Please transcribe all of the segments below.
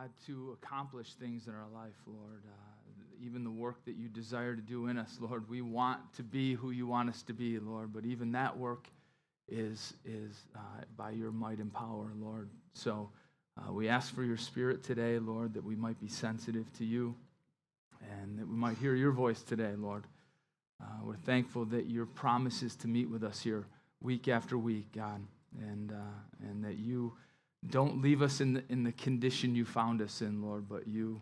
God, to accomplish things in our life, Lord. Uh, even the work that you desire to do in us, Lord. We want to be who you want us to be, Lord. But even that work is, is uh, by your might and power, Lord. So uh, we ask for your spirit today, Lord, that we might be sensitive to you and that we might hear your voice today, Lord. Uh, we're thankful that your promises to meet with us here week after week, God, and, uh, and that you don't leave us in the, in the condition you found us in, Lord, but you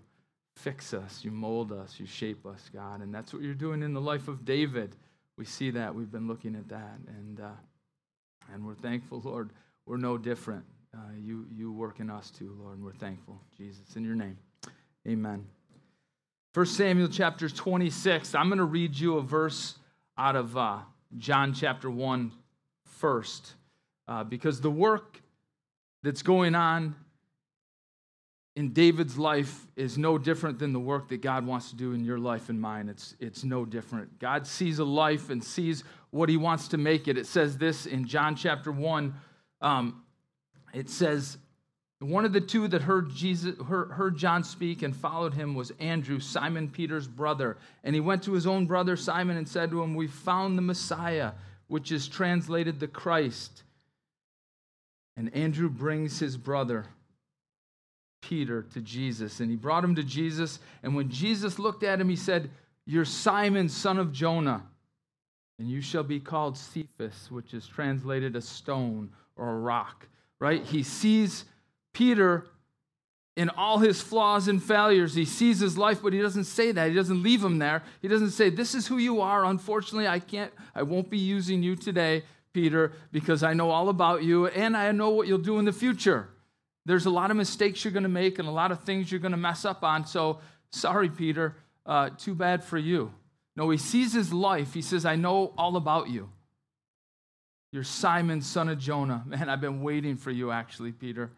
fix us, you mold us, you shape us, God. And that's what you're doing in the life of David. We see that. We've been looking at that. And, uh, and we're thankful, Lord. We're no different. Uh, you, you work in us too, Lord, and we're thankful. Jesus, in your name, amen. 1 Samuel chapter 26. I'm going to read you a verse out of uh, John chapter 1 first, uh, because the work that's going on in David's life is no different than the work that God wants to do in your life and mine. It's, it's no different. God sees a life and sees what he wants to make it. It says this in John chapter 1. Um, it says, one of the two that heard Jesus heard, heard John speak and followed him was Andrew, Simon Peter's brother. And he went to his own brother Simon and said to him, We found the Messiah, which is translated the Christ. And Andrew brings his brother Peter to Jesus. And he brought him to Jesus. And when Jesus looked at him, he said, You're Simon, son of Jonah, and you shall be called Cephas, which is translated a stone or a rock. Right? He sees Peter in all his flaws and failures. He sees his life, but he doesn't say that. He doesn't leave him there. He doesn't say, This is who you are. Unfortunately, I can't, I won't be using you today, Peter, because I know all about you and I know what you'll do in the future. There's a lot of mistakes you're going to make and a lot of things you're going to mess up on. So, sorry, Peter, uh, too bad for you. No, he sees his life. He says, I know all about you. You're Simon, son of Jonah. Man, I've been waiting for you, actually, Peter.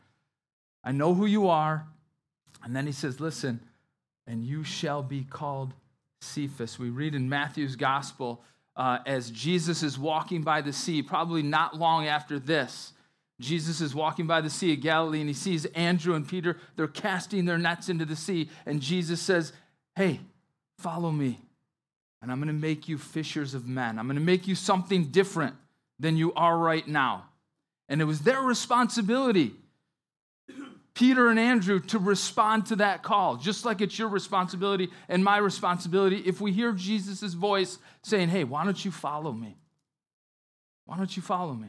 I know who you are. And then he says, Listen, and you shall be called Cephas. We read in Matthew's gospel uh, as Jesus is walking by the sea, probably not long after this. Jesus is walking by the Sea of Galilee and he sees Andrew and Peter. They're casting their nets into the sea. And Jesus says, Hey, follow me. And I'm going to make you fishers of men. I'm going to make you something different than you are right now. And it was their responsibility Peter and Andrew to respond to that call, just like it's your responsibility and my responsibility if we hear Jesus' voice saying, Hey, why don't you follow me? Why don't you follow me?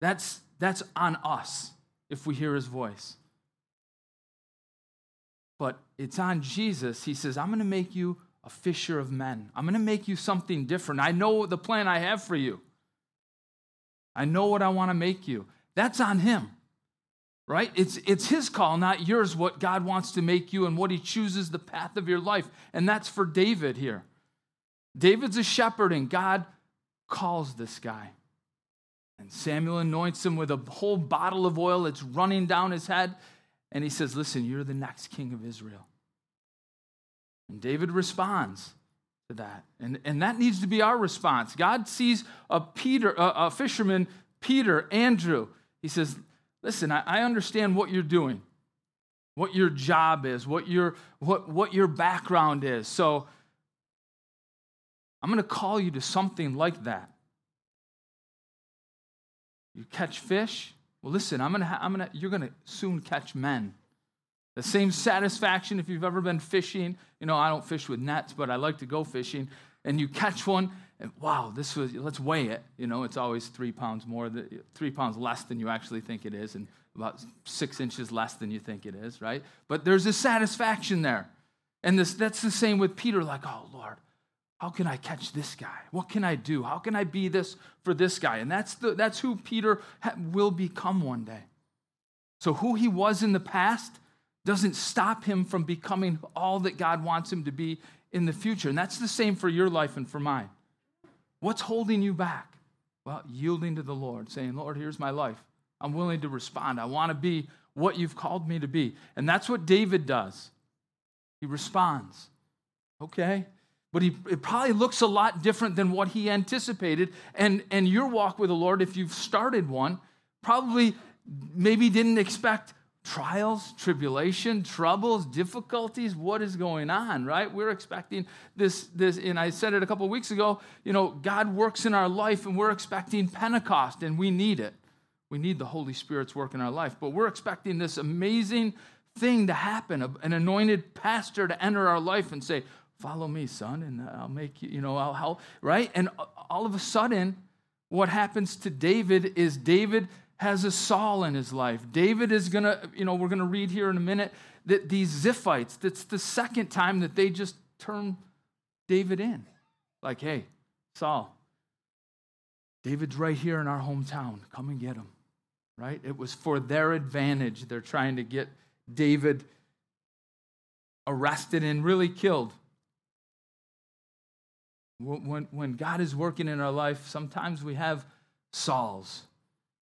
That's, that's on us if we hear his voice. But it's on Jesus. He says, I'm going to make you a fisher of men. I'm going to make you something different. I know the plan I have for you. I know what I want to make you. That's on him right? It's, it's his call, not yours, what God wants to make you and what he chooses the path of your life. And that's for David here. David's a shepherd, and God calls this guy. And Samuel anoints him with a whole bottle of oil that's running down his head. And he says, Listen, you're the next king of Israel. And David responds to that. And, and that needs to be our response. God sees a Peter, a, a fisherman, Peter, Andrew. He says, Listen, I, I understand what you're doing, what your job is, what your, what, what your background is. So I'm going to call you to something like that. You catch fish? Well, listen, I'm gonna, ha- I'm gonna, you're gonna soon catch men. The same satisfaction if you've ever been fishing. You know, I don't fish with nets, but I like to go fishing. And you catch one, and wow, this was, let's weigh it. You know, it's always three pounds more, three pounds less than you actually think it is, and about six inches less than you think it is, right? But there's a satisfaction there. And this, that's the same with Peter, like, oh, Lord, how can I catch this guy? What can I do? How can I be this for this guy? And that's, the, that's who Peter ha- will become one day. So, who he was in the past doesn't stop him from becoming all that God wants him to be in the future. And that's the same for your life and for mine. What's holding you back? Well, yielding to the Lord, saying, Lord, here's my life. I'm willing to respond. I want to be what you've called me to be. And that's what David does. He responds. Okay? But he, it probably looks a lot different than what he anticipated. And, and your walk with the Lord, if you've started one, probably maybe didn't expect trials, tribulation, troubles, difficulties. What is going on, right? We're expecting this, this, and I said it a couple weeks ago, you know, God works in our life and we're expecting Pentecost and we need it. We need the Holy Spirit's work in our life, but we're expecting this amazing thing to happen, an anointed pastor to enter our life and say, Follow me, son, and I'll make you, you know, I'll help, right? And all of a sudden, what happens to David is David has a Saul in his life. David is going to, you know, we're going to read here in a minute that these Ziphites, that's the second time that they just turn David in. Like, hey, Saul, David's right here in our hometown. Come and get him. Right? It was for their advantage. They're trying to get David arrested and really killed. When, when God is working in our life, sometimes we have Sauls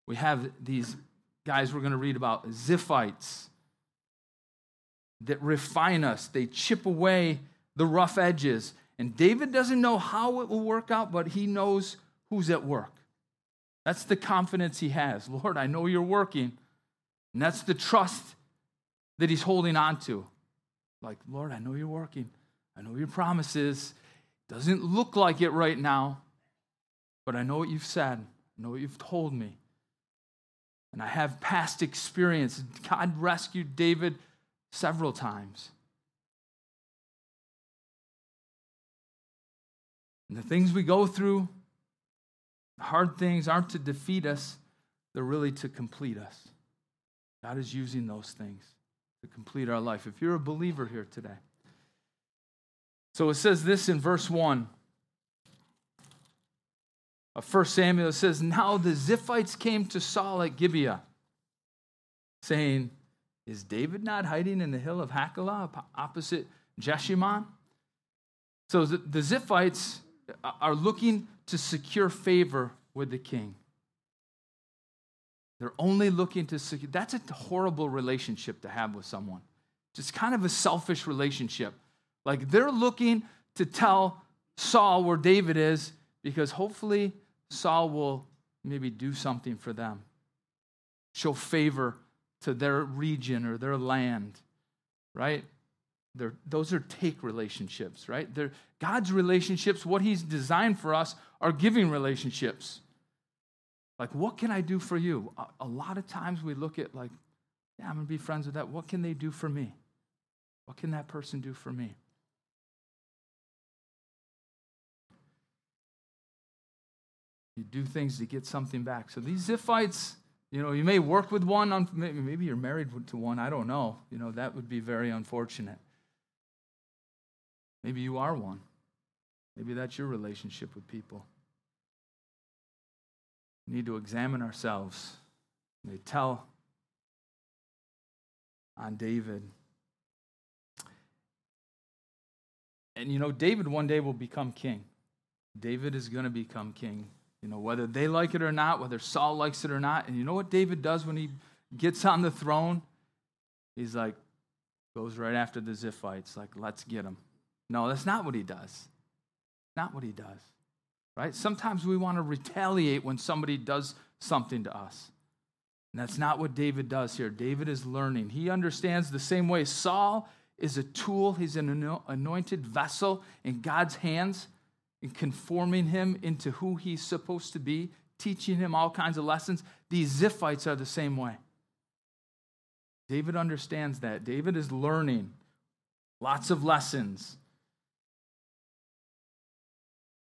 we have these guys we're going to read about, Ziphites, that refine us. They chip away the rough edges. And David doesn't know how it will work out, but he knows who's at work. That's the confidence he has. Lord, I know you're working. And that's the trust that he's holding on to. Like, Lord, I know you're working. I know your promises. Doesn't look like it right now, but I know what you've said. I know what you've told me. And I have past experience. God rescued David several times. And the things we go through, hard things, aren't to defeat us, they're really to complete us. God is using those things to complete our life. If you're a believer here today, so it says this in verse 1 Uh, of 1 Samuel, it says, Now the Ziphites came to Saul at Gibeah, saying, Is David not hiding in the hill of Hachilah opposite Jeshimon? So the, the Ziphites uh, are looking to secure favor with the king. They're only looking to secure. That's a horrible relationship to have with someone. Just kind of a selfish relationship. Like they're looking to tell Saul where David is because hopefully Saul will maybe do something for them, show favor to their region or their land, right? They're, those are take relationships, right? They're, God's relationships, what He's designed for us, are giving relationships. Like, what can I do for you? A, a lot of times we look at, like, yeah, I'm going to be friends with that. What can they do for me? What can that person do for me? You do things to get something back. So these Ziphites, you know, you may work with one, on, maybe you're married to one, I don't know. You know, that would be very unfortunate. Maybe you are one. Maybe that's your relationship with people. We need to examine ourselves. They tell on David. And you know, David one day will become king. David is going to become king. You know, whether they like it or not, whether Saul likes it or not. And you know what David does when he gets on the throne? He's like, goes right after the Ziphites, like, let's get them. No, that's not what he does. Not what he does. Right? Sometimes we want to retaliate when somebody does something to us. And that's not what David does here. David is learning. He understands the same way Saul is a tool, he's an anointed vessel in God's hands and conforming him into who he's supposed to be, teaching him all kinds of lessons. These Ziphites are the same way. David understands that. David is learning lots of lessons.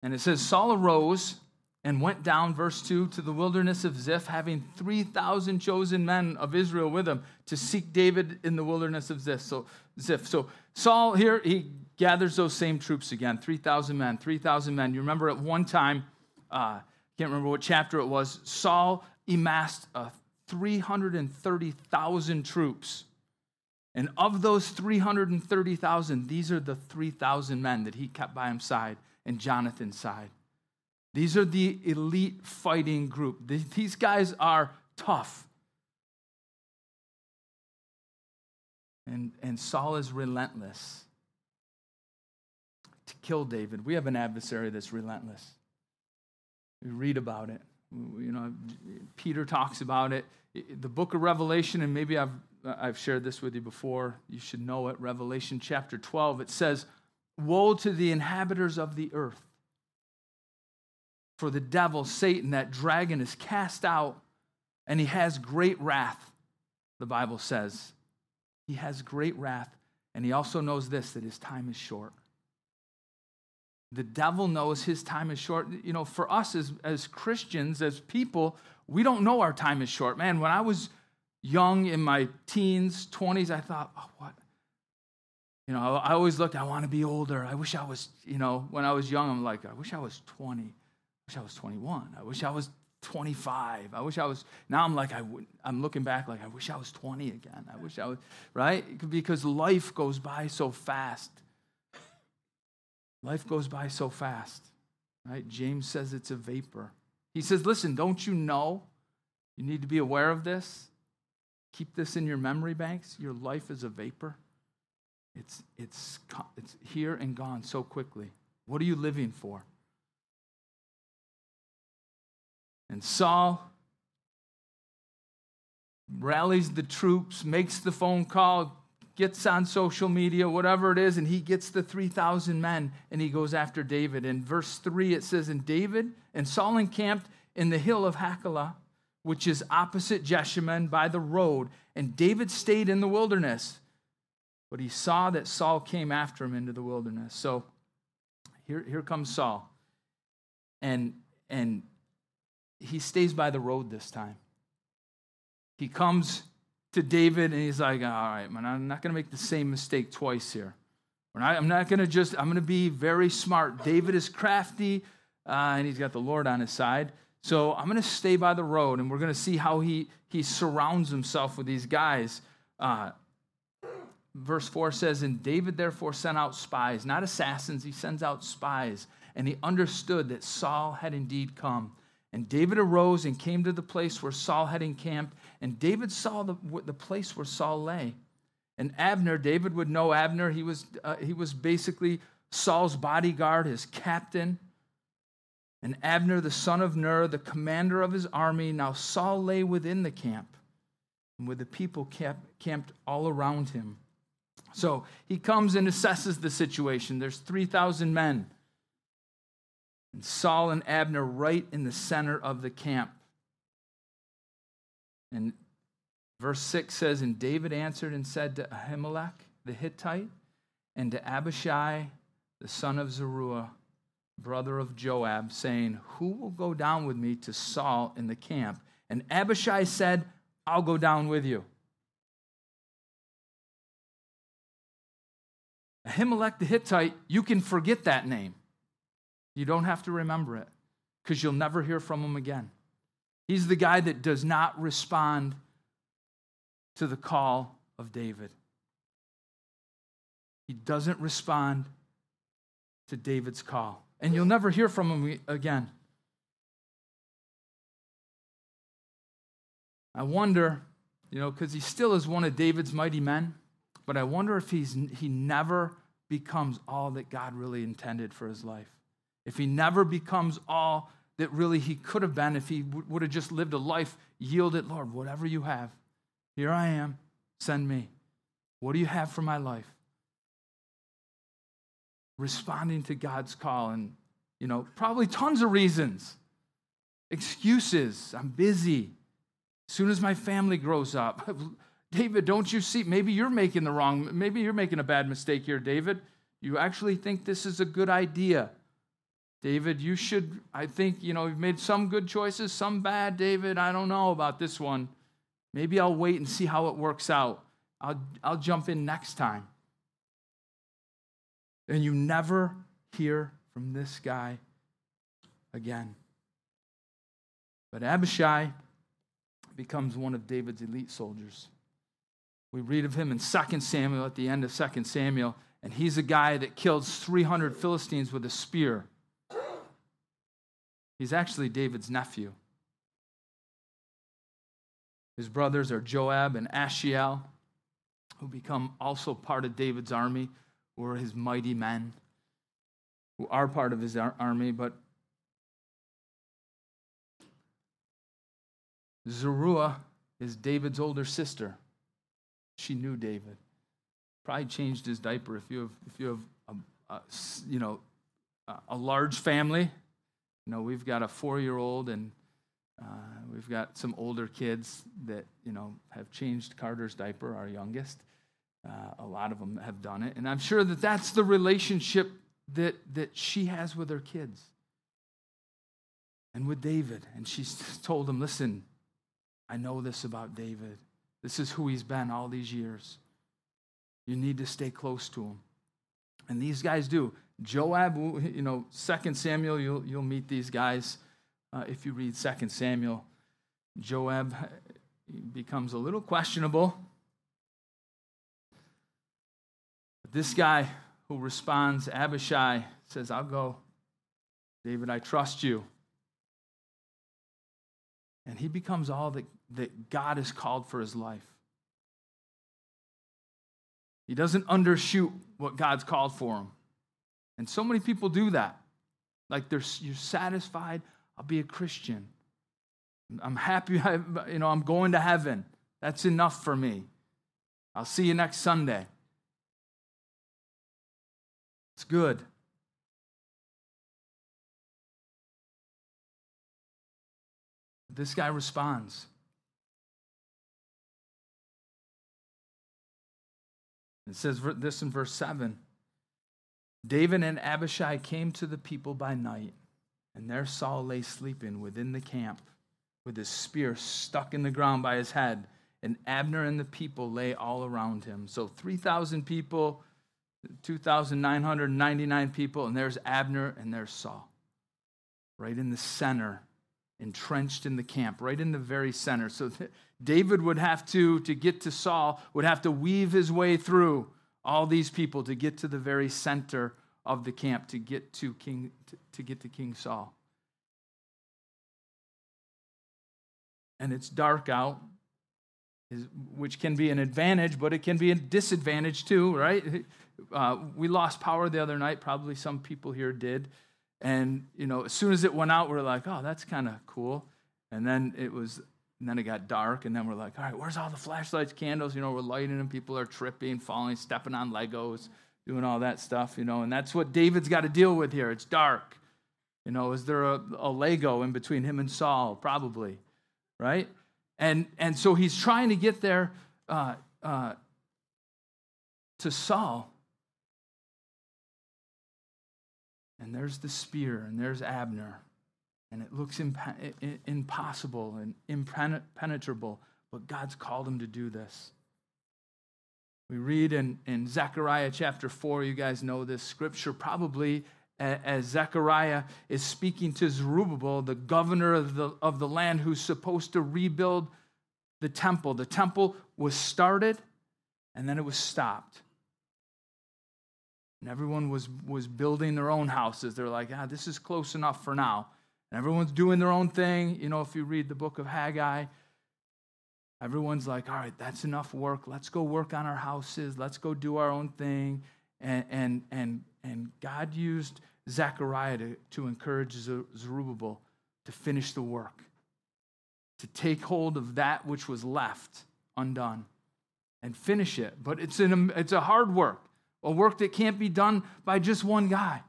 And it says Saul arose and went down, verse 2, to the wilderness of Ziph, having 3,000 chosen men of Israel with him to seek David in the wilderness of Ziph. So, Ziph. so Saul here, he gathers those same troops again 3,000 men, 3,000 men. You remember at one time, uh, can't remember what chapter it was, Saul amassed uh, 330,000 troops. And of those 330,000, these are the 3,000 men that he kept by his side and Jonathan's side. These are the elite fighting group. These guys are tough. And, and Saul is relentless kill David. We have an adversary that's relentless. We read about it. You know, Peter talks about it. The book of Revelation, and maybe I've, I've shared this with you before, you should know it. Revelation chapter 12, it says, Woe to the inhabitants of the earth. For the devil, Satan, that dragon is cast out, and he has great wrath, the Bible says. He has great wrath, and he also knows this that his time is short. The devil knows his time is short. You know, for us as, as Christians, as people, we don't know our time is short. Man, when I was young in my teens, 20s, I thought, oh, what? You know, I always looked, I want to be older. I wish I was, you know, when I was young, I'm like, I wish I was 20. I wish I was 21. I wish I was 25. I wish I was, now I'm like, I'm looking back like, I wish I was 20 again. I wish I was, right? Because life goes by so fast. Life goes by so fast, right? James says it's a vapor. He says, listen, don't you know? You need to be aware of this. Keep this in your memory banks. Your life is a vapor. It's, it's, it's here and gone so quickly. What are you living for? And Saul rallies the troops, makes the phone call, gets on social media, whatever it is, and he gets the 3,000 men and he goes after David. In verse 3, it says, And David and Saul encamped in the hill of Hachilah, which is opposite Jeshimon by the road, and David stayed in the wilderness. But he saw that Saul came after him into the wilderness. So here, here comes Saul. And, and he stays by the road this time. He comes to David and he's like, all right, man, I'm not going to make the same mistake twice here. I'm not going to just, I'm going to be very smart. David is crafty uh, and he's got the Lord on his side. So I'm going to stay by the road and we're going to see how he, he surrounds himself with these guys. Uh, verse 4 says, And David therefore sent out spies, not assassins, he sends out spies. And he understood that Saul had indeed come. And David arose and came to the place where Saul had encamped, and David saw the, the place where Saul lay. And Abner, David would know Abner. He was, uh, he was basically Saul's bodyguard, his captain. And Abner, the son of Ner, the commander of his army, now Saul lay within the camp, and with the people camped all around him. So he comes and assesses the situation. There's 3,000 men and Saul and Abner right in the center of the camp. And verse 6 says, And David answered and said to Ahimelech the Hittite and to Abishai the son of Zeruiah, brother of Joab, saying, Who will go down with me to Saul in the camp? And Abishai said, I'll go down with you. Ahimelech the Hittite, you can forget that name. You don't have to remember it because you'll never hear from him again. He's the guy that does not respond to the call of David. He doesn't respond to David's call. And you'll never hear from him again. I wonder, you know, because he still is one of David's mighty men, but I wonder if he's, he never becomes all that God really intended for his life if he never becomes all that really he could have been, if he w- would have just lived a life yielded, Lord, whatever you have, here I am, send me. What do you have for my life? Responding to God's call, and, you know, probably tons of reasons. Excuses. I'm busy. As soon as my family grows up, David, don't you see? Maybe you're making the wrong, maybe you're making a bad mistake here, David. You actually think this is a good idea. David, you should, I think, you know, you've made some good choices, some bad, David. I don't know about this one. Maybe I'll wait and see how it works out. I'll, I'll jump in next time. And you never hear from this guy again. But Abishai becomes one of David's elite soldiers. We read of him in 2 Samuel at the end of 2 Samuel, and he's a guy that killed 300 Philistines with a spear. He's actually David's nephew. His brothers are Joab and Asahel, who become also part of David's army, who are his mighty men, who are part of his army. But Zeruiah is David's older sister. She knew David. Probably changed his diaper if you have, if you have a, a you know, a large family. You know, we've got a four-year-old and uh, we've got some older kids that, you know, have changed Carter's diaper, our youngest. Uh, a lot of them have done it. And I'm sure that that's the relationship that, that she has with her kids and with David. And she's told him, listen, I know this about David. This is who he's been all these years. You need to stay close to him. And these guys do. Joab, you know, Second Samuel, you'll, you'll meet these guys uh, if you read Second Samuel. Joab becomes a little questionable. But this guy who responds, Abishai, says, I'll go. David, I trust you. And he becomes all that, that God has called for his life. He doesn't undershoot what God's called for him. And so many people do that. Like they're, you're satisfied, I'll be a Christian. I'm happy, I, you know, I'm going to heaven. That's enough for me. I'll see you next Sunday. It's good. This guy responds. It says this in verse 7 David and Abishai came to the people by night, and there Saul lay sleeping within the camp with his spear stuck in the ground by his head, and Abner and the people lay all around him. So 3,000 people 2,999 people, and there's Abner and there's Saul. Right in the center, entrenched in the camp, right in the very center. So David would have to, to get to Saul, would have to weave his way through all these people to get to the very center of the camp, to get to King, to, to get to King Saul. And it's dark out, which can be an advantage, but it can be a disadvantage too, right? Uh, we lost power the other night. Probably some people here did. And, you know, as soon as it went out, we are like, oh, that's kind of cool. And then it was, and then it got dark. And then we're like, all right, where's all the flashlights, candles? You know, we're lighting them. People are tripping, falling, stepping on Legos, doing all that stuff, you know. And that's what David's got to deal with here. It's dark. You know, is there a, a Lego in between him and Saul? Probably, right? And, and so he's trying to get there uh, uh, to Saul and there's the spear, and there's Abner. And it looks imp- impossible and impenetrable, but God's called him to do this. We read in, in Zechariah chapter 4, you guys know this scripture probably as Zechariah is speaking to Zerubbabel, the governor of the, of the land who's supposed to rebuild the temple. The temple was started and then it was stopped. And everyone was, was building their own houses. They're like, ah, this is close enough for now. And everyone's doing their own thing. You know, if you read the book of Haggai, everyone's like, all right, that's enough work. Let's go work on our houses. Let's go do our own thing. And, and, and, and God used Zechariah to, to encourage Zerubbabel to finish the work, to take hold of that which was left undone and finish it. But it's, an, it's a hard work a work that can't be done by just one guy.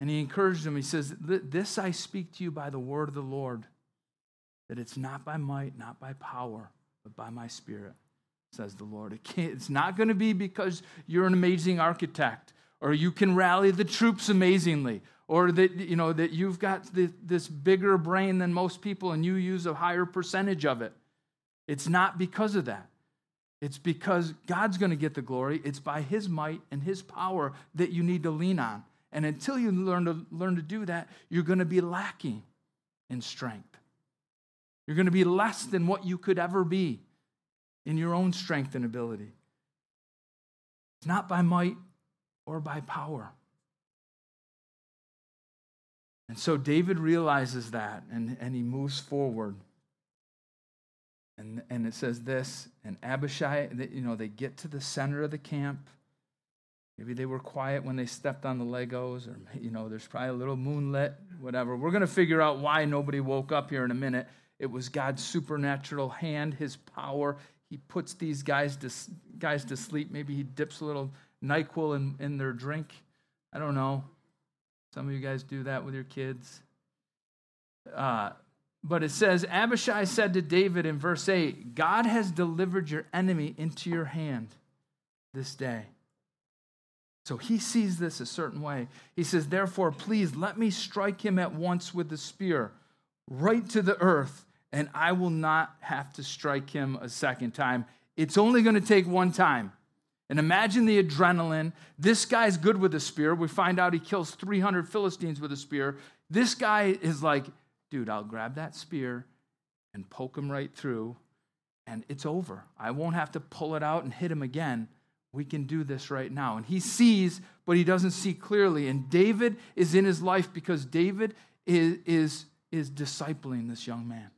And he encouraged him. He says, This I speak to you by the word of the Lord, that it's not by might, not by power, but by my spirit, says the Lord. It it's not going to be because you're an amazing architect or you can rally the troops amazingly or that you know that you've got this bigger brain than most people and you use a higher percentage of it it's not because of that it's because God's going to get the glory. It's by His might and His power that you need to lean on. And until you learn to, learn to do that, you're going to be lacking in strength. You're going to be less than what you could ever be in your own strength and ability. It's not by might or by power. And so David realizes that and, and he moves forward. And, and it says this, and Abishai, you know, they get to the center of the camp. Maybe they were quiet when they stepped on the Legos, or, you know, there's probably a little moonlit, whatever. We're going to figure out why nobody woke up here in a minute. It was God's supernatural hand, his power. He puts these guys to, guys to sleep. Maybe he dips a little NyQuil in, in their drink. I don't know. Some of you guys do that with your kids. Uh, but it says, Abishai said to David in verse 8, God has delivered your enemy into your hand this day. So he sees this a certain way. He says, Therefore, please let me strike him at once with the spear, right to the earth, and I will not have to strike him a second time. It's only going to take one time. And imagine the adrenaline. This guy's good with a spear. We find out he kills 300 Philistines with a spear. This guy is like, dude, I'll grab that spear and poke him right through, and it's over. I won't have to pull it out and hit him again. We can do this right now. And he sees, but he doesn't see clearly. And David is in his life because David is, is, is discipling this young man.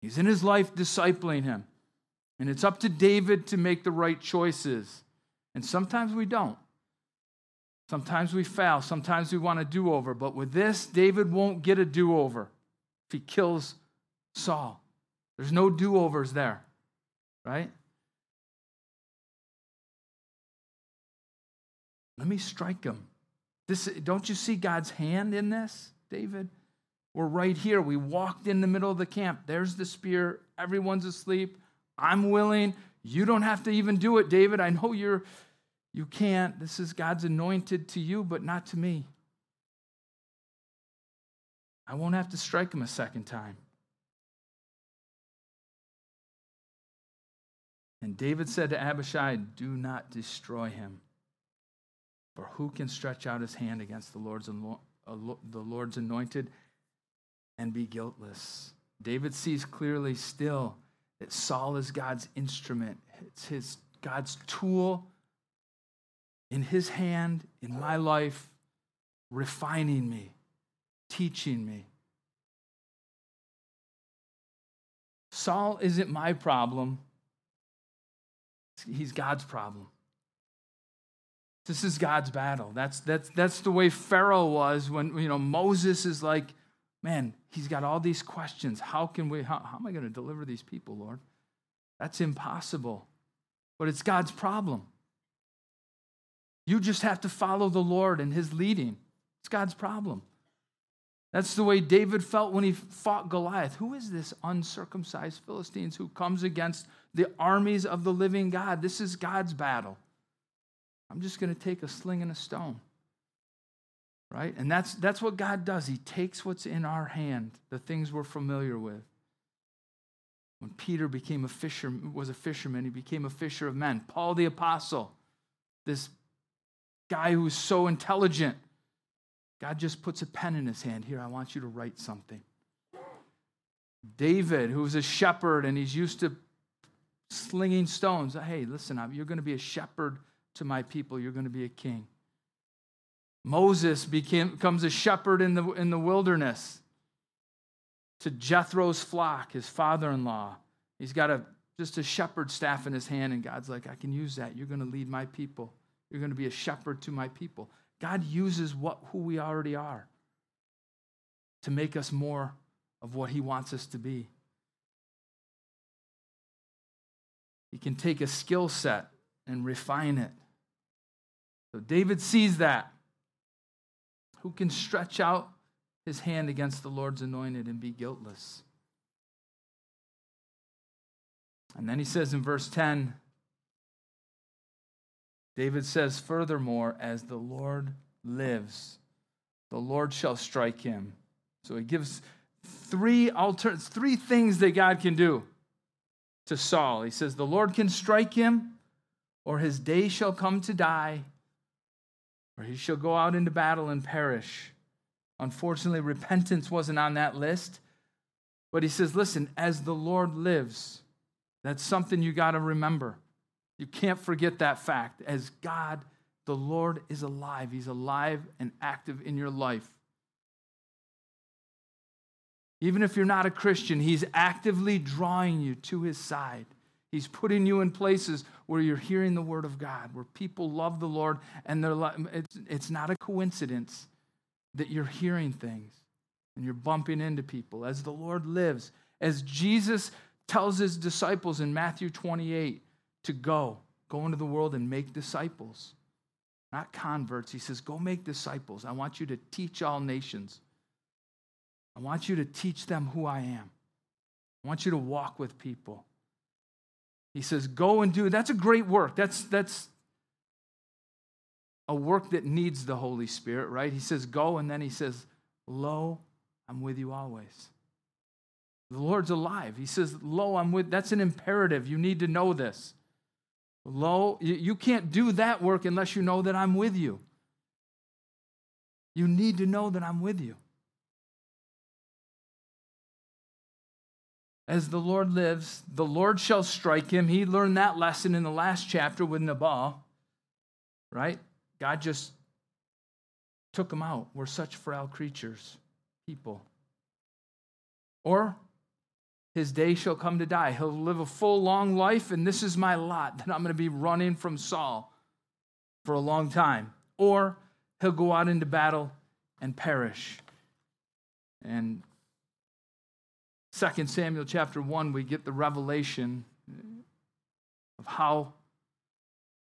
He's in his life discipling him. And it's up to David to make the right choices. And sometimes we don't. Sometimes we fail. Sometimes we want a do over. But with this, David won't get a do over if he kills Saul. There's no do overs there, right? Let me strike him. This, don't you see God's hand in this, David? We're right here. We walked in the middle of the camp. There's the spear. Everyone's asleep. I'm willing. You don't have to even do it, David. I know you're you can't. This is God's anointed to you, but not to me. I won't have to strike him a second time. And David said to Abishai, Do not destroy him. For who can stretch out his hand against the Lord's, the Lord's anointed and be guiltless? David sees clearly still that Saul is God's instrument, it's his God's tool in his hand, in my life, refining me, teaching me. Saul isn't my problem. He's God's problem. This is God's battle. That's, that's, that's the way Pharaoh was when, you know, Moses is like, man, he's got all these questions. How can we, how, how am I going to deliver these people, Lord? That's impossible. But it's God's problem. You just have to follow the Lord and his leading. It's God's problem. That's the way David felt when he fought Goliath. Who is this uncircumcised Philistines who comes against the armies of the living God? This is God's battle. I'm just going to take a sling and a stone. Right? And that's, that's what God does. He takes what's in our hand, the things we're familiar with. When Peter became a fisher, was a fisherman, he became a fisher of men. Paul the apostle, this guy who's so intelligent, God just puts a pen in his hand. Here, I want you to write something. David, who's a shepherd and he's used to slinging stones. Hey, listen, you're going to be a shepherd to my people, you're going to be a king. Moses became, becomes a shepherd in the, in the wilderness to Jethro's flock, his father in law. He's got a, just a shepherd staff in his hand, and God's like, I can use that. You're going to lead my people. You're going to be a shepherd to my people. God uses what, who we already are to make us more of what he wants us to be. He can take a skill set and refine it. So David sees that. Who can stretch out his hand against the Lord's anointed and be guiltless? And then he says in verse 10, David says, Furthermore, as the Lord lives, the Lord shall strike him. So he gives three alter- three things that God can do to Saul. He says, The Lord can strike him, or his day shall come to die, or he shall go out into battle and perish. Unfortunately, repentance wasn't on that list. But he says, listen, as the Lord lives, that's something you got to remember. You can't forget that fact. As God, the Lord is alive, He's alive and active in your life. Even if you're not a Christian, He's actively drawing you to His side. He's putting you in places where you're hearing the word of God, where people love the Lord, and they're, it's, it's not a coincidence that you're hearing things and you're bumping into people. As the Lord lives, As Jesus tells his disciples in Matthew 28 to go, go into the world and make disciples, not converts. He says, Go make disciples. I want you to teach all nations. I want you to teach them who I am. I want you to walk with people. He says, Go and do. That's a great work. That's, that's a work that needs the Holy Spirit, right? He says, Go, and then he says, Lo, I'm with you always. The Lord's alive. He says, Lo, I'm with. That's an imperative. You need to know this. Lo, you can't do that work unless you know that I'm with you. You need to know that I'm with you. As the Lord lives, the Lord shall strike him. He learned that lesson in the last chapter with Nabal, right? God just took him out. We're such frail creatures, people. Or his day shall come to die. He'll live a full, long life, and this is my lot that I'm going to be running from Saul for a long time. Or he'll go out into battle and perish. And 2 Samuel chapter 1, we get the revelation of how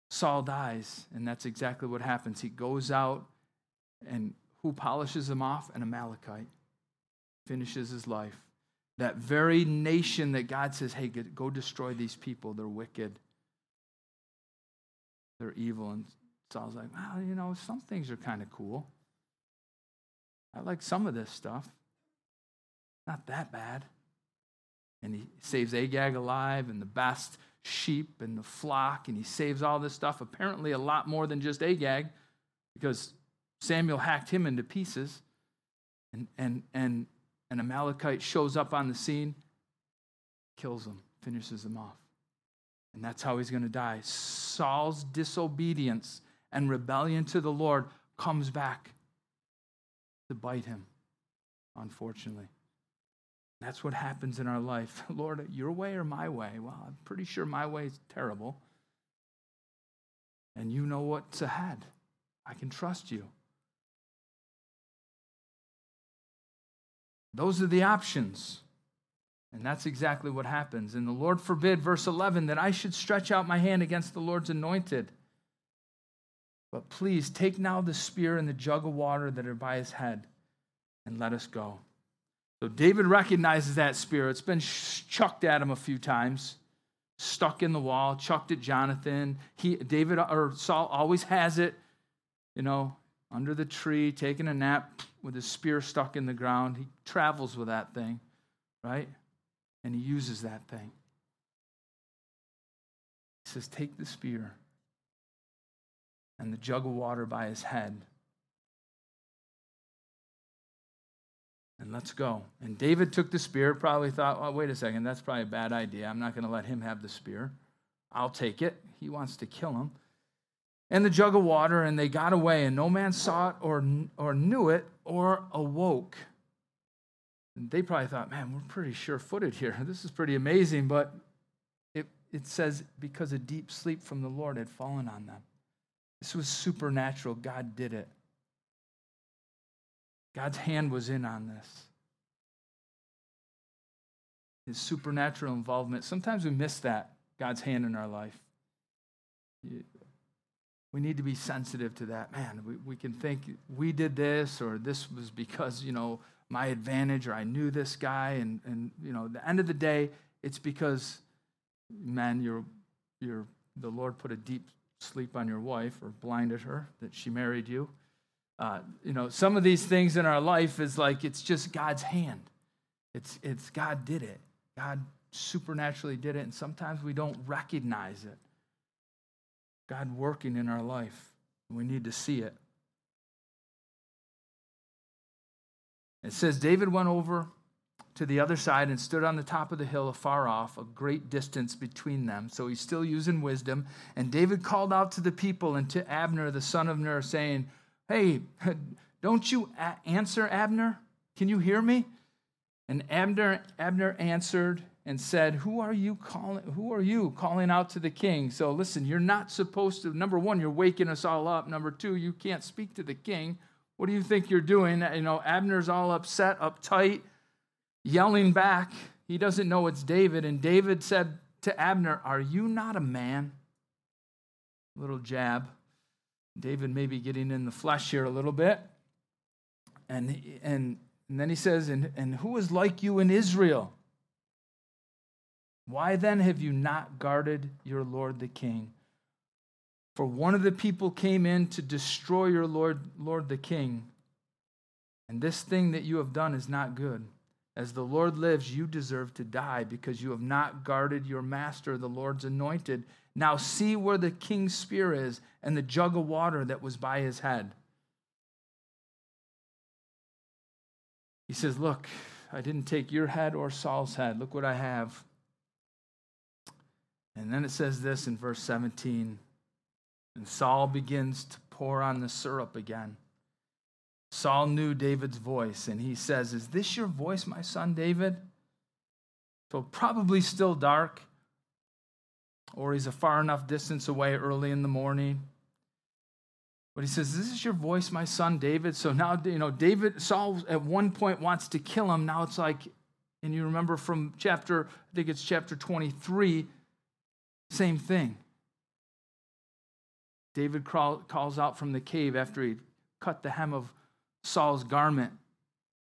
Saul dies, and that's exactly what happens. He goes out, and who polishes him off? An Amalekite. Finishes his life. That very nation that God says, hey, go destroy these people. They're wicked. They're evil. And Saul's like, well, you know, some things are kind of cool. I like some of this stuff. Not that bad. And he saves Agag alive and the best sheep and the flock, and he saves all this stuff. Apparently, a lot more than just Agag, because Samuel hacked him into pieces. And, and, and an Amalekite shows up on the scene, kills him, finishes him off. And that's how he's going to die. Saul's disobedience and rebellion to the Lord comes back to bite him, unfortunately. That's what happens in our life. Lord, your way or my way? Well, I'm pretty sure my way is terrible. And you know what's ahead. I can trust you. Those are the options. And that's exactly what happens. And the Lord forbid, verse 11, that I should stretch out my hand against the Lord's anointed. But please take now the spear and the jug of water that are by his head and let us go. So David recognizes that spear. It's been chucked at him a few times, stuck in the wall, chucked at Jonathan. He, David uh, or Saul always has it, you know, under the tree, taking a nap with his spear stuck in the ground. He travels with that thing, right? And he uses that thing. He says, Take the spear and the jug of water by his head. And let's go. And David took the spear, probably thought, oh, wait a second, that's probably a bad idea. I'm not going to let him have the spear. I'll take it. He wants to kill him and the jug of water, and they got away, and no man saw it or, or knew it or awoke. And they probably thought, man, we're pretty sure footed here. This is pretty amazing. But it, it says, because a deep sleep from the Lord had fallen on them. This was supernatural. God did it. God's hand was in on this. His supernatural involvement. Sometimes we miss that, God's hand in our life we need to be sensitive to that. Man, we, we can think we did this or this was because, you know, my advantage or I knew this guy. And, and you know, the end of the day, it's because, man, you're, you're, the Lord put a deep sleep on your wife or blinded her that she married you. Uh, you know, some of these things in our life is like it's just God's hand. It's, it's God did it. God supernaturally did it. And sometimes we don't recognize it. God working in our life. We need to see it. It says David went over to the other side and stood on the top of the hill afar off, a great distance between them. So he's still using wisdom. And David called out to the people and to Abner, the son of Ner, saying, Hey, don't you answer, Abner? Can you hear me? And Abner, Abner answered and said, Who are you calling? Who are you calling out to the king? So listen, you're not supposed to, number one, you're waking us all up. Number two, you can't speak to the king. What do you think you're doing? You know, Abner's all upset, uptight, yelling back. he doesn't know it's David. And David said to Abner, Are you not a man? Little jab. David may be getting in the flesh here a little bit. And, and, and then he says, and, and who is like you in Israel? Why then have you not guarded your Lord the king? For one of the people came in to destroy your Lord, Lord the king. And this thing that you have done is not good. As the Lord lives, you deserve to die because you have not guarded your master, the Lord's anointed. Now see where the king's spear is and the jug of water that was by his head. He says, Look, I didn't take your head or Saul's head. Look what I have. And then it says this in verse 17 and Saul begins to pour on the syrup again. Saul knew David's voice, and he says, Is this your voice, my son David? So, probably still dark, or he's a far enough distance away early in the morning. But he says, This is your voice, my son David. So now, you know, David, Saul at one point wants to kill him. Now it's like, and you remember from chapter, I think it's chapter 23, same thing. David calls out from the cave after he cut the hem of Saul's garment,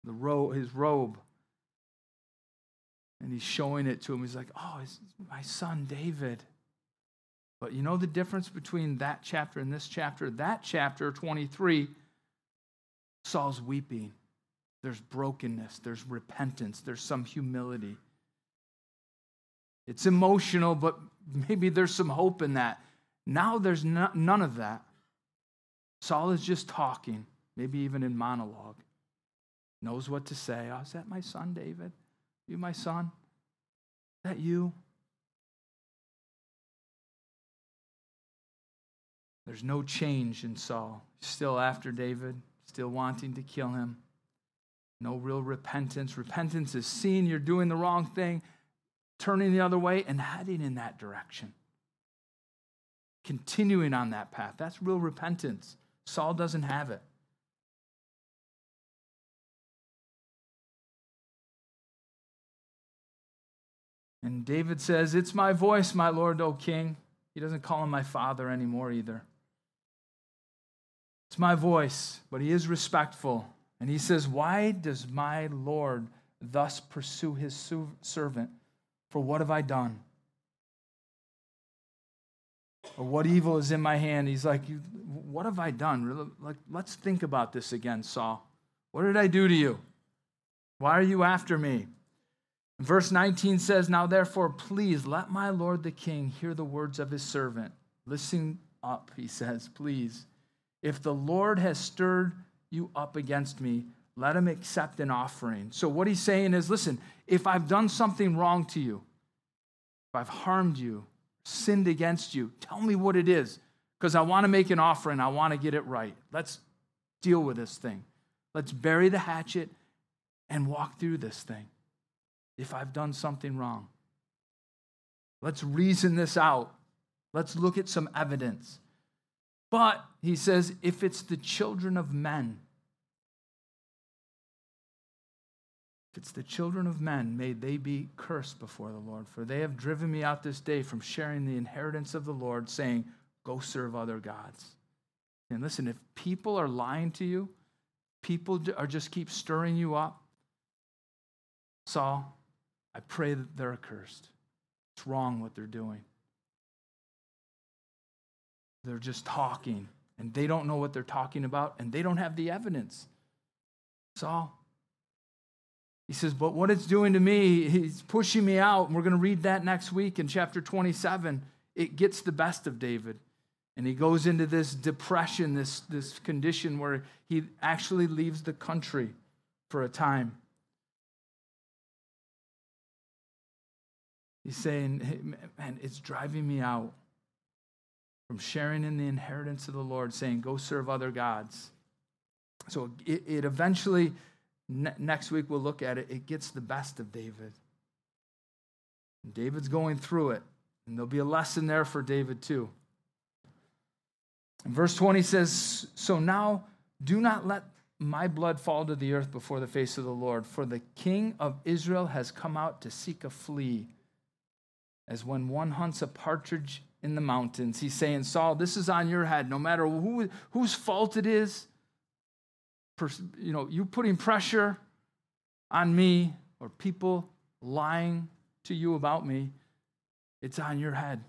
the ro- his robe. And he's showing it to him. He's like, Oh, it's my son David. But you know the difference between that chapter and this chapter? That chapter, 23, Saul's weeping. There's brokenness, there's repentance, there's some humility. It's emotional, but maybe there's some hope in that. Now there's no, none of that. Saul is just talking, maybe even in monologue. Knows what to say. Oh, is that my son, David? You, my son? Is that you? There's no change in Saul. Still after David, still wanting to kill him. No real repentance. Repentance is seeing you're doing the wrong thing, turning the other way, and heading in that direction continuing on that path. That's real repentance. Saul doesn't have it. And David says, It's my voice, my Lord, O king. He doesn't call him my father anymore either. It's my voice, but he is respectful. And he says, Why does my Lord thus pursue his servant? For what have I done? or what evil is in my hand. He's like, What have I done? Like, let's think about this again, Saul. What did I do to you? Why are you after me? Verse 19 says, Now therefore, please let my Lord the king hear the words of his servant. Listen up, he says, please. If the Lord has stirred you up against me, let him accept an offering. So, what he's saying is listen, if I've done something wrong to you, if I've harmed you, sinned against you. Tell me what it is, because I want to make an offering. I want to get it right. Let's deal with this thing. Let's bury the hatchet and walk through this thing if I've done something wrong. Let's reason this out. Let's look at some evidence. But, he says, if it's the children of men, if it's the children of men, may they be cursed before the Lord. For they have driven me out this day from sharing the inheritance of the Lord, saying, Go serve other gods. And listen, if people are lying to you, people are just keep stirring you up, Saul, I pray that they're accursed. It's wrong what they're doing. They're just talking, and they don't know what they're talking about, and they don't have the evidence. Saul, he says, But what it's doing to me, he's pushing me out. And we're going to read that next week in chapter 27. It gets the best of David. And he goes into this depression, this, this condition where he actually leaves the country for a time. He's saying, hey, Man, it's driving me out from sharing in the inheritance of the Lord, saying, Go serve other gods. So it, it eventually Ne- next week we'll look at it. It gets the best of David. And David's going through it, and there'll be a lesson there for David too. And verse 20 says, So now do not let my blood fall to the earth before the face of the Lord, for the king of Israel has come out to seek a flea, as when one hunts a partridge in the mountains. He's saying, Saul, this is on your head, no matter who, whose fault it is. You know, you putting pressure on me or people lying to you about me, it's on your head.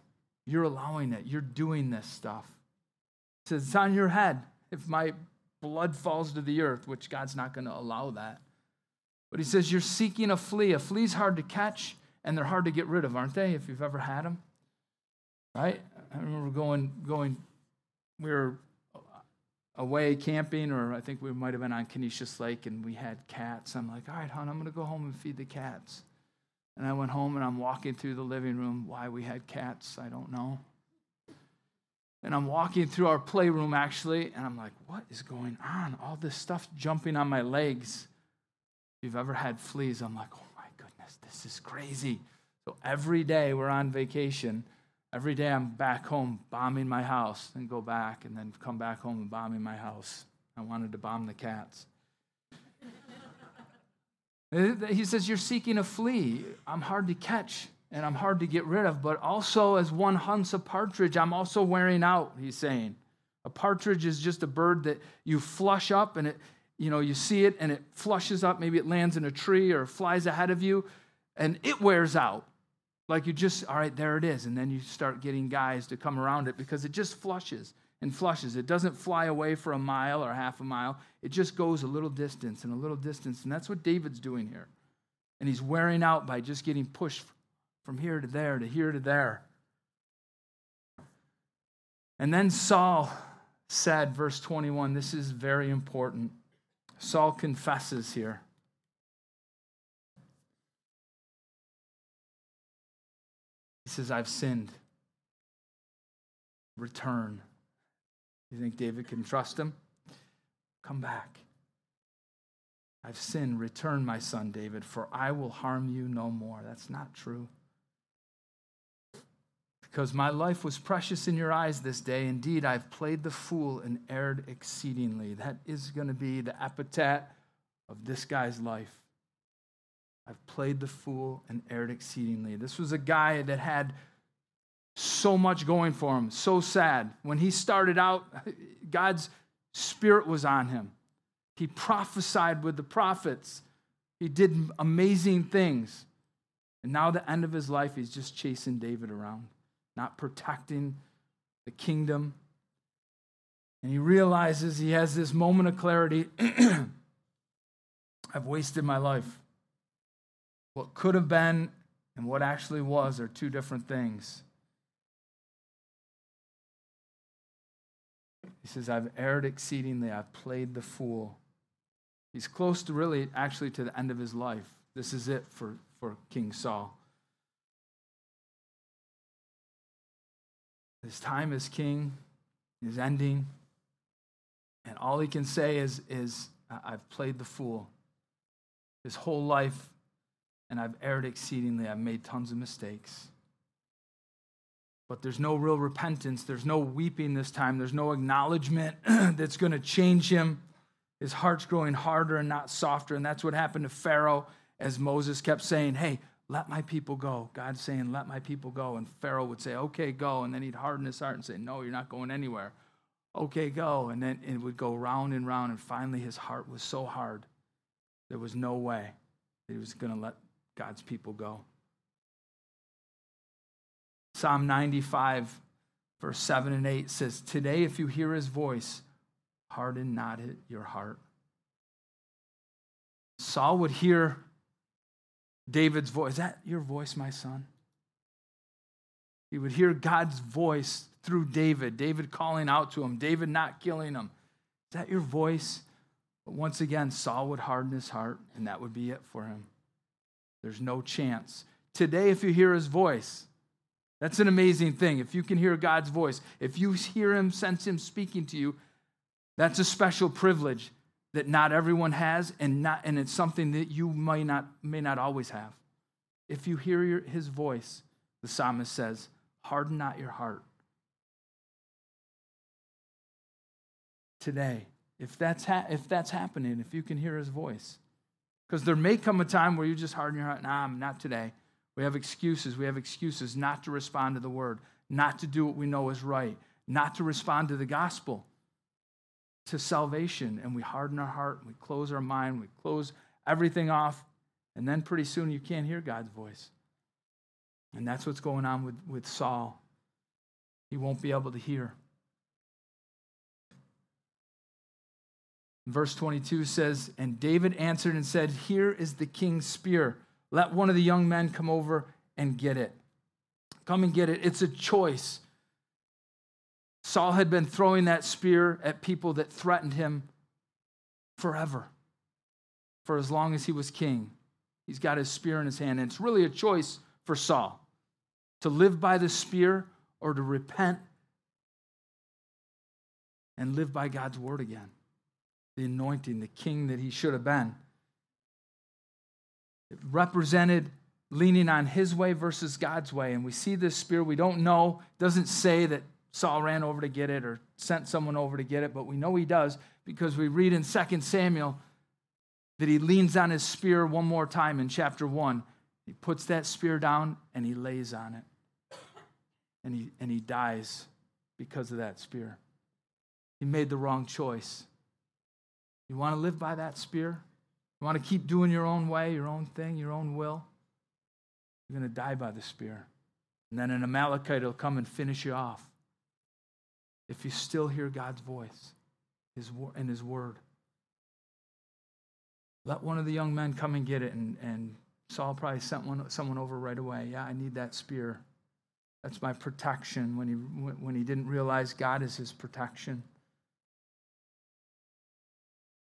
You're allowing it. You're doing this stuff. It says it's on your head. If my blood falls to the earth, which God's not going to allow that. But he says, You're seeking a flea. A flea's hard to catch and they're hard to get rid of, aren't they? If you've ever had them, right? I remember going, going, we were away camping, or I think we might have been on Conesus Lake, and we had cats. I'm like, all right, hon, I'm going to go home and feed the cats. And I went home and I'm walking through the living room. Why we had cats, I don't know. And I'm walking through our playroom actually, and I'm like, what is going on? All this stuff jumping on my legs. If you've ever had fleas, I'm like, oh my goodness, this is crazy. So every day we're on vacation. Every day I'm back home bombing my house, and go back, and then come back home and bombing my house. I wanted to bomb the cats. he says, You're seeking a flea. I'm hard to catch and I'm hard to get rid of, but also as one hunts a partridge, I'm also wearing out, he's saying. A partridge is just a bird that you flush up and it, you know, you see it and it flushes up. Maybe it lands in a tree or flies ahead of you and it wears out. Like you just, all right, there it is. And then you start getting guys to come around it because it just flushes and flushes. It doesn't fly away for a mile or half a mile, it just goes a little distance and a little distance. And that's what David's doing here. And he's wearing out by just getting pushed from here to there to here to there. And then Saul said, verse 21, this is very important. Saul confesses here. He says, I've sinned. Return. You think David can trust him? Come back. I've sinned. Return, my son David, for I will harm you no more. That's not true because my life was precious in your eyes this day. Indeed, I've played the fool and erred exceedingly. That is going to be the epithet of this guy's life. I've played the fool and erred exceedingly. This was a guy that had so much going for him, so sad. When he started out, God's spirit was on him. He prophesied with the prophets, he did amazing things. And now, the end of his life, he's just chasing David around not protecting the kingdom. And he realizes he has this moment of clarity I've wasted my life. What could have been and what actually was are two different things. He says, I've erred exceedingly, I've played the fool. He's close to really, actually, to the end of his life. This is it for, for King Saul. His time as king is ending. And all he can say is, is I've played the fool. His whole life, and I've erred exceedingly. I've made tons of mistakes. But there's no real repentance. There's no weeping this time. There's no acknowledgement that's going to change him. His heart's growing harder and not softer. And that's what happened to Pharaoh as Moses kept saying, Hey, let my people go. God's saying, let my people go. And Pharaoh would say, okay, go. And then he'd harden his heart and say, no, you're not going anywhere. Okay, go. And then it would go round and round. And finally, his heart was so hard, there was no way that he was going to let God's people go. Psalm 95, verse 7 and 8 says, Today, if you hear his voice, harden not your heart. Saul would hear David's voice. Is that your voice, my son? He would hear God's voice through David, David calling out to him, David not killing him. Is that your voice? But once again, Saul would harden his heart, and that would be it for him. There's no chance. Today, if you hear his voice, that's an amazing thing. If you can hear God's voice, if you hear him, sense him speaking to you, that's a special privilege that not everyone has and not and it's something that you may not may not always have if you hear your, his voice the psalmist says harden not your heart today if that's, ha- if that's happening, if you can hear his voice. Because there may come a time where you just harden your heart. Nah, not today. We have excuses. We have excuses not to respond to the word, not to do what we know is right, not to respond to the gospel, to salvation. And we harden our heart, we close our mind, we close everything off. And then pretty soon you can't hear God's voice. And that's what's going on with, with Saul. He won't be able to hear. Verse 22 says, And David answered and said, Here is the king's spear. Let one of the young men come over and get it. Come and get it. It's a choice. Saul had been throwing that spear at people that threatened him forever, for as long as he was king. He's got his spear in his hand. And it's really a choice for Saul to live by the spear or to repent and live by God's word again the anointing, the king that he should have been. It represented leaning on his way versus God's way. And we see this spear. We don't know, doesn't say that Saul ran over to get it or sent someone over to get it, but we know he does because we read in 2 Samuel that he leans on his spear one more time in chapter 1. He puts that spear down and he lays on it. And he, and he dies because of that spear. He made the wrong choice. You want to live by that spear? You want to keep doing your own way, your own thing, your own will? You're going to die by the spear. And then an Amalekite will come and finish you off. If you still hear God's voice his, and his word. Let one of the young men come and get it. And, and Saul probably sent one, someone over right away. Yeah, I need that spear. That's my protection when he, when he didn't realize God is his protection.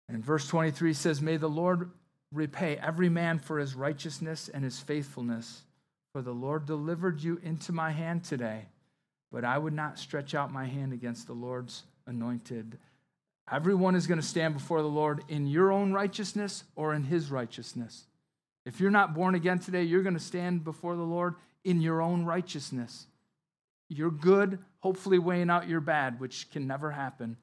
And verse 23 says, May the Lord repay every man for his righteousness and his faithfulness. For the Lord delivered you into my hand today, but I would not stretch out my hand against the Lord's anointed. Everyone is going to stand before the Lord in your own righteousness or in his righteousness. If you're not born again today, you're going to stand before the Lord in your own righteousness. You're good, hopefully weighing out your bad, which can never happen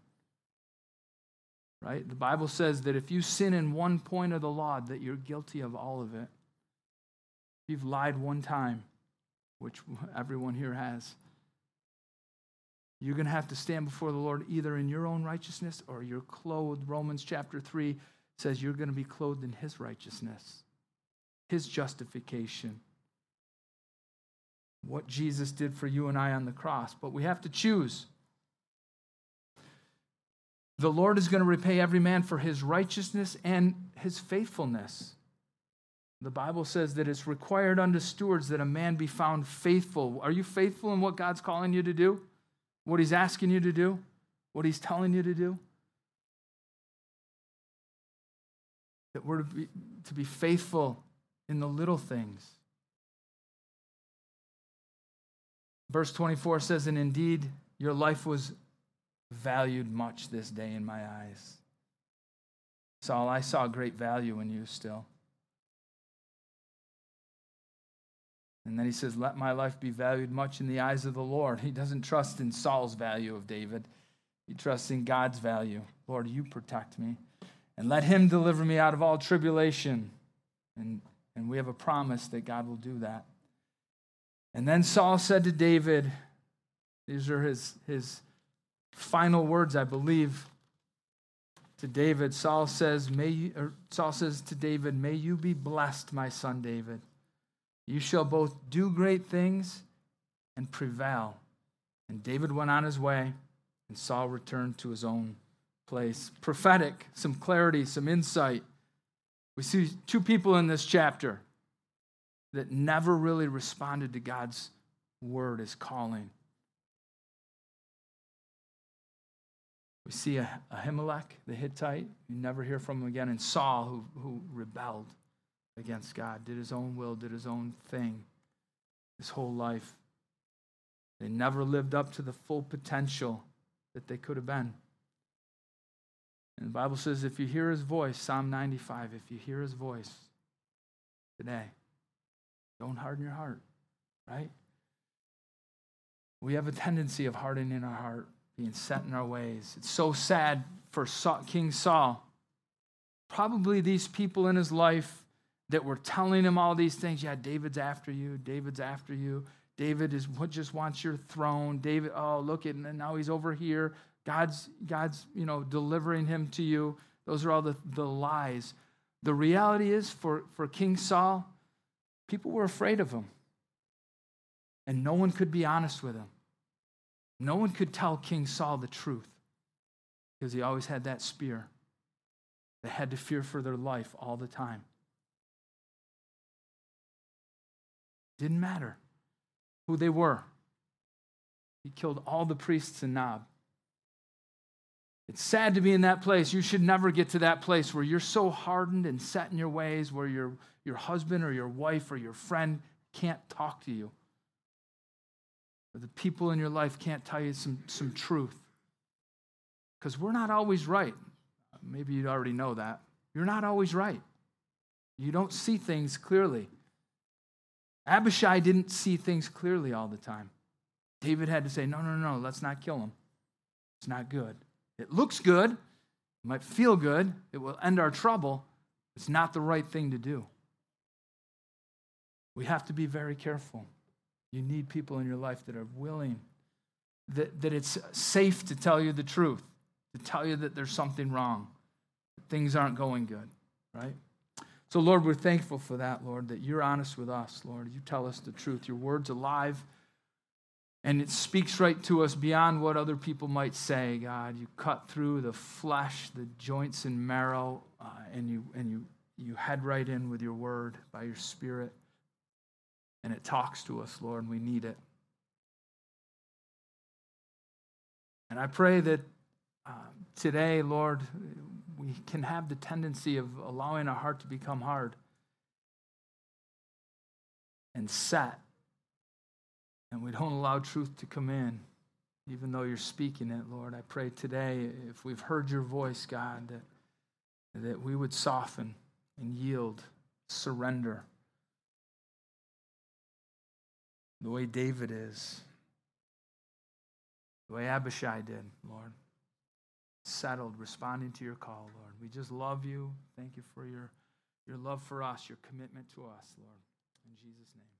right? The Bible says that if you sin in one point of the law, that you're guilty of all of it. If you've lied one time, which everyone here has, you're going to have to stand before the Lord either in your own righteousness or you're clothed. Romans chapter 3 says you're going to be clothed in his righteousness, his justification. What Jesus did for you and I on the cross. But we have to choose. The Lord is going to repay every man for his righteousness and his faithfulness. The Bible says that it's required unto stewards that a man be found faithful. Are you faithful in what God's calling you to do? What he's asking you to do? What he's telling you to do? That we're to be, to be faithful in the little things. Verse 24 says, And indeed, your life was valued much this day in my eyes. Saul, I saw great value in you still. And then he says, Let my life be valued much in the eyes of the Lord. He doesn't trust in Saul's value of David, he trusts in God's value. Lord, you protect me. And let him deliver me out of all tribulation. And, and we have a promise that God will do that. And then Saul said to David, these are his, his final words, I believe, to David. Saul says, may you, Saul says to David, May you be blessed, my son David. You shall both do great things and prevail. And David went on his way, and Saul returned to his own place. Prophetic, some clarity, some insight. We see two people in this chapter that never really responded to God's word, his calling. We see Ahimelech, the Hittite, you never hear from him again, and Saul, who, who rebelled against God, did his own will, did his own thing his whole life. They never lived up to the full potential that they could have been. And the Bible says if you hear his voice, Psalm 95, if you hear his voice today, don't harden your heart, right? We have a tendency of hardening our heart being set in our ways. It's so sad for King Saul, probably these people in his life that were telling him all these things. Yeah, David's after you. David's after you. David is what just wants your throne. David, oh, look at and now he's over here. God's God's, you know, delivering him to you. Those are all the, the lies. The reality is for, for King Saul, people were afraid of him. And no one could be honest with him. No one could tell King Saul the truth because he always had that spear. They had to fear for their life all the time. Didn't matter who they were. He killed all the priests in Nob. It's sad to be in that place. You should never get to that place where you're so hardened and set in your ways where your, your husband or your wife or your friend can't talk to you. Or the people in your life can't tell you some, some truth. Because we're not always right. Maybe you already know that. You're not always right. You don't see things clearly. Abishai didn't see things clearly all the time. David had to say, No, no, no, let's not kill him. It's not good. It looks good, it might feel good, it will end our trouble. It's not the right thing to do. We have to be very careful. You need people in your life that are willing, that, that it's safe to tell you the truth, to tell you that there's something wrong, that things aren't going good, right? So, Lord, we're thankful for that, Lord, that you're honest with us, Lord. You tell us the truth. Your word's alive, and it speaks right to us beyond what other people might say, God. You cut through the flesh, the joints and marrow, uh, and, you, and you, you head right in with your word by your spirit. And it talks to us, Lord, and we need it. And I pray that uh, today, Lord, we can have the tendency of allowing our heart to become hard and set. And we don't allow truth to come in, even though you're speaking it, Lord. I pray today, if we've heard your voice, God, that, that we would soften and yield, surrender the way David is, the way Abishai did, Lord settled, responding to your call, Lord. We just love you. Thank you for your, your love for us, your commitment to us, Lord. In Jesus' name.